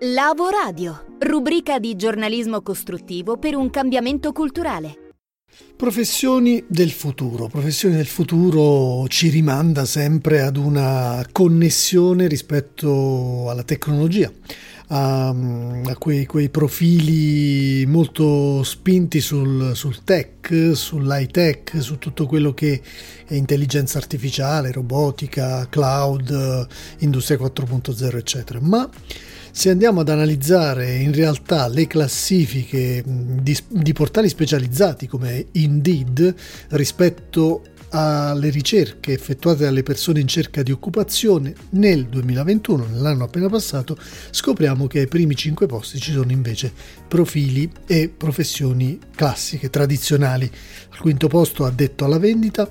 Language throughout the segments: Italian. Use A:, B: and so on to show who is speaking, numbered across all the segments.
A: Lavoradio, rubrica di giornalismo costruttivo per un cambiamento culturale.
B: Professioni del futuro. Professioni del futuro ci rimanda sempre ad una connessione rispetto alla tecnologia a, a quei, quei, profili molto spinti sul, sul tech, sull'high tech, su tutto quello che è intelligenza artificiale, robotica, cloud, industria 4.0, eccetera. Ma se andiamo ad analizzare in realtà le classifiche di, di portali specializzati come Indeed rispetto alle ricerche effettuate dalle persone in cerca di occupazione nel 2021, nell'anno appena passato, scopriamo che ai primi 5 posti ci sono invece profili e professioni classiche, tradizionali. Al quinto posto addetto alla vendita,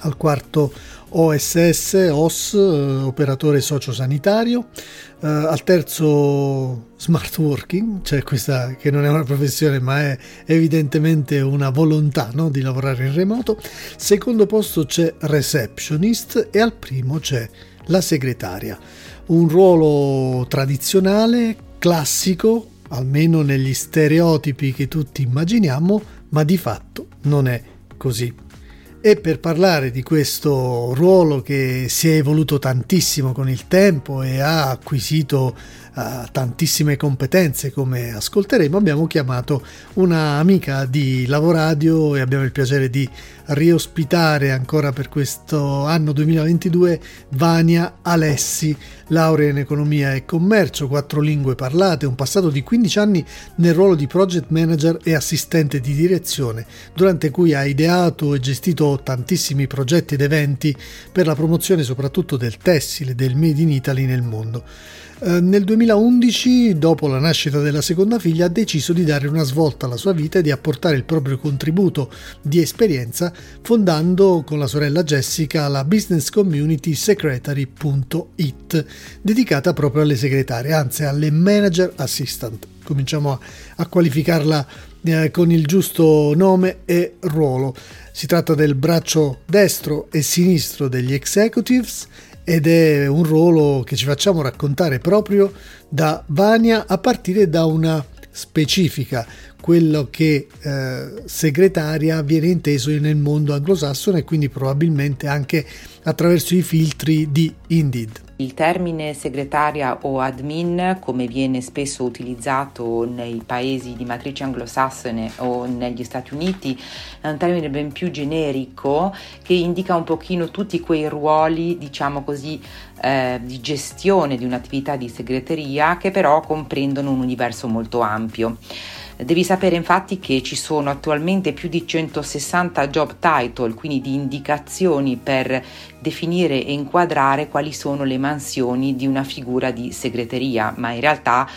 B: al quarto OSS, OS, eh, operatore sociosanitario, eh, al terzo smart working, cioè questa che non è una professione ma è evidentemente una volontà no, di lavorare in remoto, secondo posto c'è receptionist e al primo c'è la segretaria, un ruolo tradizionale, classico, almeno negli stereotipi che tutti immaginiamo, ma di fatto non è così. E per parlare di questo ruolo che si è evoluto tantissimo con il tempo e ha acquisito uh, tantissime competenze come ascolteremo, abbiamo chiamato una amica di Lavoradio e abbiamo il piacere di riospitare ancora per questo anno 2022 Vania Alessi, laurea in economia e commercio, quattro lingue parlate, un passato di 15 anni nel ruolo di project manager e assistente di direzione, durante cui ha ideato e gestito tantissimi progetti ed eventi per la promozione soprattutto del tessile, del Made in Italy nel mondo. Eh, nel 2011, dopo la nascita della seconda figlia, ha deciso di dare una svolta alla sua vita e di apportare il proprio contributo di esperienza fondando con la sorella Jessica la business community secretary.it, dedicata proprio alle segretarie, anzi alle manager assistant. Cominciamo a, a qualificarla eh, con il giusto nome e ruolo. Si tratta del braccio destro e sinistro degli executives ed è un ruolo che ci facciamo raccontare proprio da Vania a partire da una specifica, quello che eh, segretaria viene inteso nel mondo anglosassone e quindi probabilmente anche attraverso i filtri di Indeed.
C: Il termine segretaria o admin, come viene spesso utilizzato nei paesi di matrice anglosassone o negli Stati Uniti, è un termine ben più generico che indica un pochino tutti quei ruoli, diciamo così, eh, di gestione di un'attività di segreteria che però comprendono un universo molto ampio. Devi sapere infatti che ci sono attualmente più di 160 job title, quindi di indicazioni per definire e inquadrare quali sono le mansioni di una figura di segreteria, ma in realtà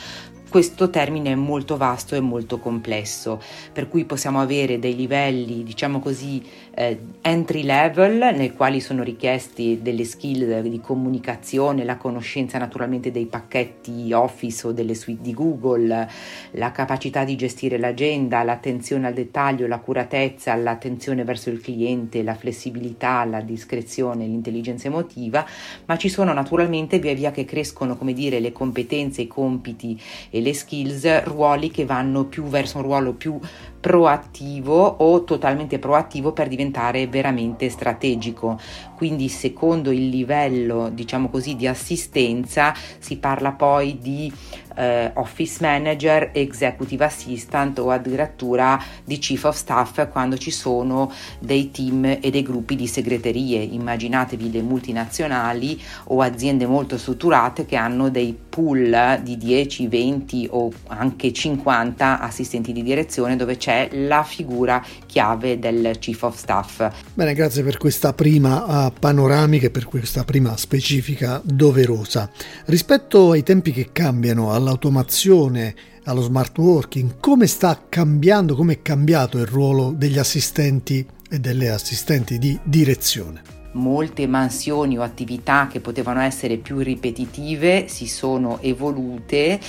C: questo termine è molto vasto e molto complesso, per cui possiamo avere dei livelli, diciamo così, eh, entry level, nei quali sono richiesti delle skill di comunicazione, la conoscenza naturalmente dei pacchetti Office o delle suite di Google, la capacità di gestire l'agenda, l'attenzione al dettaglio, l'accuratezza, l'attenzione verso il cliente, la flessibilità, la discrezione, l'intelligenza emotiva, ma ci sono naturalmente via via che crescono, come dire, le competenze, i compiti e le skills, ruoli che vanno più verso un ruolo più proattivo o totalmente proattivo per diventare veramente strategico. Quindi secondo il livello, diciamo così, di assistenza si parla poi di eh, office manager, executive assistant o addirittura di chief of staff quando ci sono dei team e dei gruppi di segreterie. Immaginatevi le multinazionali o aziende molto strutturate che hanno dei pool di 10, 20 o anche 50 assistenti di direzione dove c'è la figura chiave del chief of staff.
B: Bene, grazie per questa prima uh, panoramica e per questa prima specifica doverosa. Rispetto ai tempi che cambiano, all'automazione, allo smart working, come sta cambiando, come è cambiato il ruolo degli assistenti e delle assistenti di direzione?
C: Molte mansioni o attività che potevano essere più ripetitive si sono evolute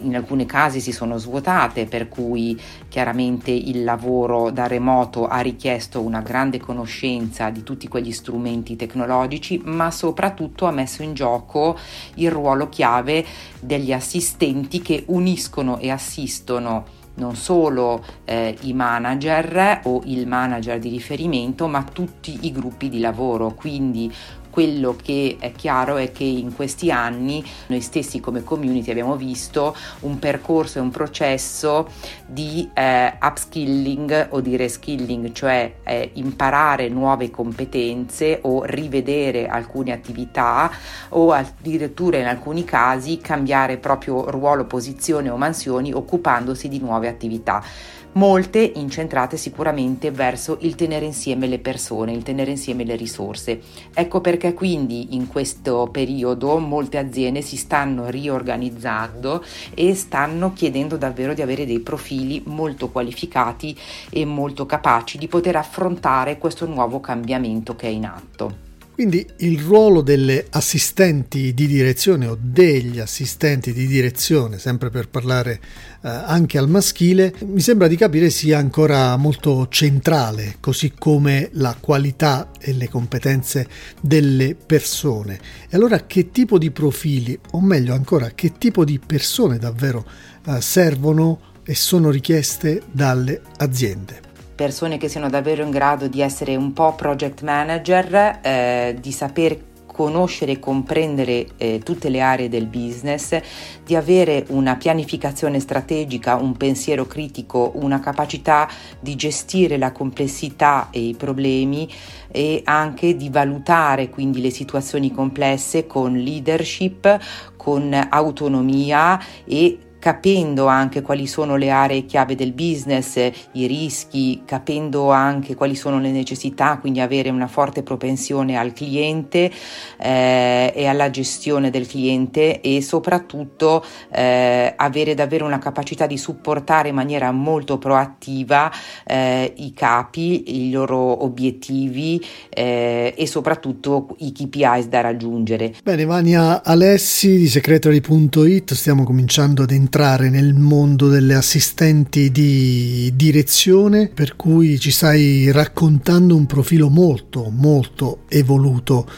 C: in alcuni casi si sono svuotate, per cui chiaramente il lavoro da remoto ha richiesto una grande conoscenza di tutti quegli strumenti tecnologici, ma soprattutto ha messo in gioco il ruolo chiave degli assistenti che uniscono e assistono non solo eh, i manager o il manager di riferimento, ma tutti i gruppi di lavoro. Quindi quello che è chiaro è che in questi anni noi stessi come community abbiamo visto un percorso e un processo di eh, upskilling o di reskilling, cioè eh, imparare nuove competenze o rivedere alcune attività o addirittura in alcuni casi cambiare proprio ruolo, posizione o mansioni occupandosi di nuove attività molte incentrate sicuramente verso il tenere insieme le persone, il tenere insieme le risorse. Ecco perché quindi in questo periodo molte aziende si stanno riorganizzando e stanno chiedendo davvero di avere dei profili molto qualificati e molto capaci di poter affrontare questo nuovo cambiamento che è in atto.
B: Quindi il ruolo delle assistenti di direzione o degli assistenti di direzione, sempre per parlare eh, anche al maschile, mi sembra di capire sia ancora molto centrale, così come la qualità e le competenze delle persone. E allora che tipo di profili, o meglio ancora, che tipo di persone davvero eh, servono e sono richieste dalle aziende?
C: Persone che siano davvero in grado di essere un po' project manager, eh, di saper conoscere e comprendere eh, tutte le aree del business, di avere una pianificazione strategica, un pensiero critico, una capacità di gestire la complessità e i problemi e anche di valutare quindi le situazioni complesse con leadership, con autonomia e capendo anche quali sono le aree chiave del business, i rischi, capendo anche quali sono le necessità, quindi avere una forte propensione al cliente eh, e alla gestione del cliente e soprattutto eh, avere davvero una capacità di supportare in maniera molto proattiva eh, i capi, i loro obiettivi eh, e soprattutto i KPIs da raggiungere.
B: Bene, Vania Alessi di Secretary.it stiamo cominciando ad entrare entrare nel mondo delle assistenti di direzione, per cui ci stai raccontando un profilo molto, molto evoluto.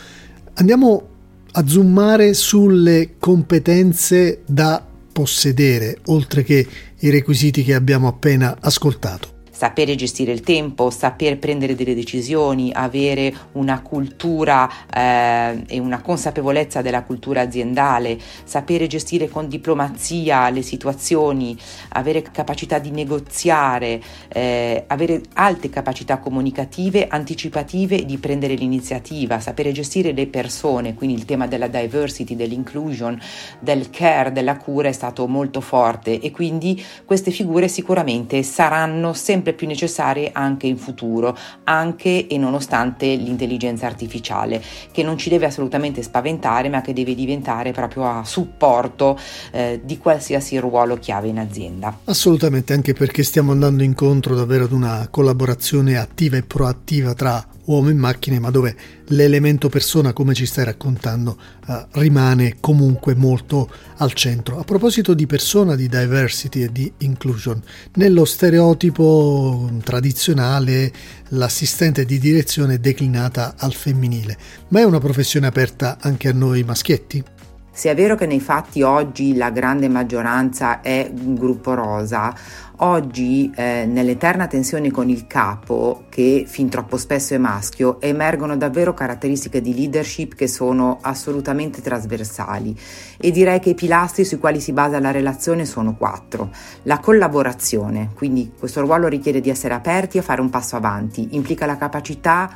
B: Andiamo a zoomare sulle competenze da possedere, oltre che i requisiti che abbiamo appena ascoltato
C: sapere gestire il tempo, saper prendere delle decisioni, avere una cultura eh, e una consapevolezza della cultura aziendale, sapere gestire con diplomazia le situazioni, avere capacità di negoziare, eh, avere alte capacità comunicative, anticipative di prendere l'iniziativa, sapere gestire le persone, quindi il tema della diversity, dell'inclusion, del care, della cura è stato molto forte. E quindi queste figure sicuramente saranno sempre sempre più necessarie anche in futuro, anche e nonostante l'intelligenza artificiale, che non ci deve assolutamente spaventare, ma che deve diventare proprio a supporto eh, di qualsiasi ruolo chiave in azienda.
B: Assolutamente, anche perché stiamo andando incontro davvero ad una collaborazione attiva e proattiva tra uomo e macchine, ma dove l'elemento persona, come ci stai raccontando, uh, rimane comunque molto al centro. A proposito di persona, di diversity e di inclusion, nello stereotipo tradizionale l'assistente di direzione è declinata al femminile, ma è una professione aperta anche a noi maschietti?
C: Se è vero che nei fatti oggi la grande maggioranza è un gruppo rosa, oggi eh, nell'eterna tensione con il capo, che fin troppo spesso è maschio, emergono davvero caratteristiche di leadership che sono assolutamente trasversali e direi che i pilastri sui quali si basa la relazione sono quattro. La collaborazione, quindi questo ruolo richiede di essere aperti a fare un passo avanti, implica la capacità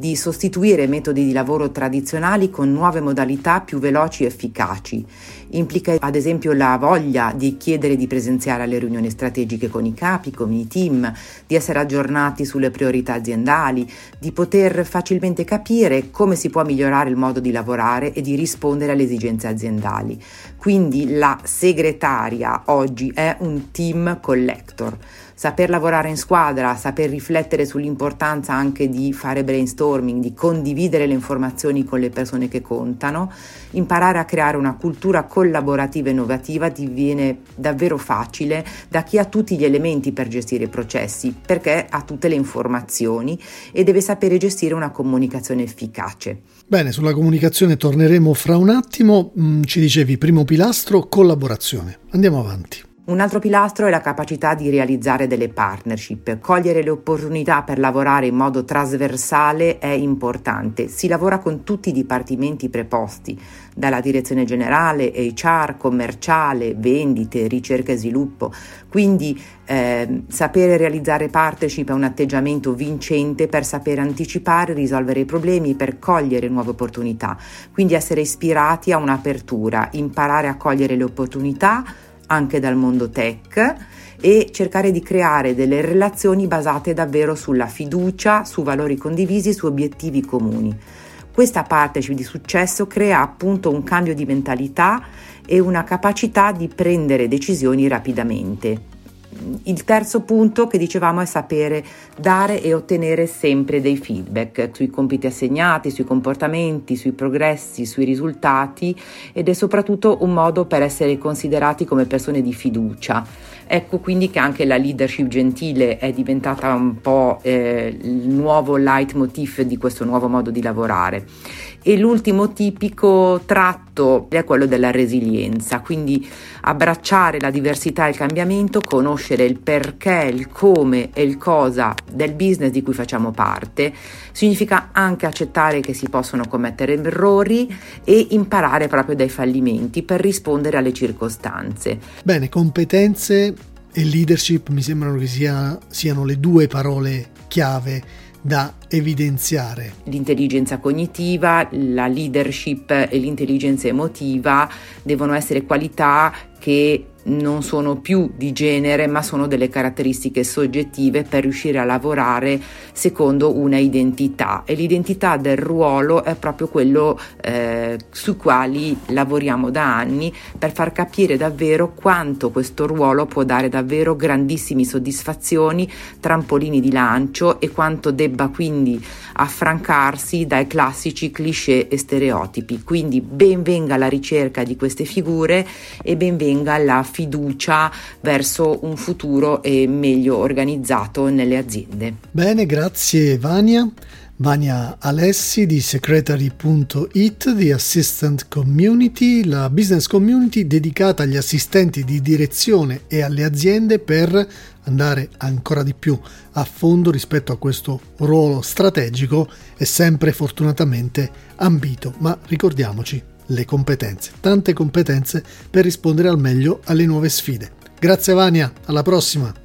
C: di sostituire metodi di lavoro tradizionali con nuove modalità più veloci e efficaci. Implica ad esempio la voglia di chiedere di presenziare alle riunioni strategiche con i capi, con i team, di essere aggiornati sulle priorità aziendali, di poter facilmente capire come si può migliorare il modo di lavorare e di rispondere alle esigenze aziendali. Quindi la segretaria oggi è un team collector saper lavorare in squadra, saper riflettere sull'importanza anche di fare brainstorming di condividere le informazioni con le persone che contano, imparare a creare una cultura collaborativa e innovativa diviene davvero facile da chi ha tutti gli elementi per gestire i processi, perché ha tutte le informazioni e deve sapere gestire una comunicazione efficace.
B: Bene, sulla comunicazione torneremo fra un attimo. Mm, ci dicevi, primo pilastro, collaborazione. Andiamo avanti.
C: Un altro pilastro è la capacità di realizzare delle partnership. Cogliere le opportunità per lavorare in modo trasversale è importante. Si lavora con tutti i dipartimenti preposti, dalla direzione generale, HR, commerciale, vendite, ricerca e sviluppo. Quindi eh, sapere realizzare partnership è un atteggiamento vincente per sapere anticipare, risolvere i problemi, per cogliere nuove opportunità. Quindi essere ispirati a un'apertura, imparare a cogliere le opportunità anche dal mondo tech e cercare di creare delle relazioni basate davvero sulla fiducia, su valori condivisi, su obiettivi comuni. Questa partnership di successo crea appunto un cambio di mentalità e una capacità di prendere decisioni rapidamente. Il terzo punto che dicevamo è sapere dare e ottenere sempre dei feedback sui compiti assegnati, sui comportamenti, sui progressi, sui risultati ed è soprattutto un modo per essere considerati come persone di fiducia. Ecco quindi che anche la leadership gentile è diventata un po' eh, il nuovo leitmotiv di questo nuovo modo di lavorare. E l'ultimo tipico tratto è quello della resilienza, quindi abbracciare la diversità e il cambiamento, conoscere il perché, il come e il cosa del business di cui facciamo parte, significa anche accettare che si possono commettere errori e imparare proprio dai fallimenti per rispondere alle circostanze.
B: Bene, competenze e leadership mi sembrano che sia, siano le due parole chiave da evidenziare.
C: L'intelligenza cognitiva, la leadership e l'intelligenza emotiva devono essere qualità che non sono più di genere ma sono delle caratteristiche soggettive per riuscire a lavorare secondo una identità e l'identità del ruolo è proprio quello eh, su quali lavoriamo da anni per far capire davvero quanto questo ruolo può dare davvero grandissime soddisfazioni, trampolini di lancio e quanto debba quindi affrancarsi dai classici cliché e stereotipi. Quindi ben venga la ricerca di queste figure e ben venga la fiducia verso un futuro meglio organizzato nelle aziende.
B: Bene, grazie Vania. Vania Alessi di Secretary.it di Assistant Community, la business community dedicata agli assistenti di direzione e alle aziende per andare ancora di più a fondo rispetto a questo ruolo strategico e sempre fortunatamente ambito. Ma ricordiamoci, le competenze, tante competenze per rispondere al meglio alle nuove sfide. Grazie Vania, alla prossima!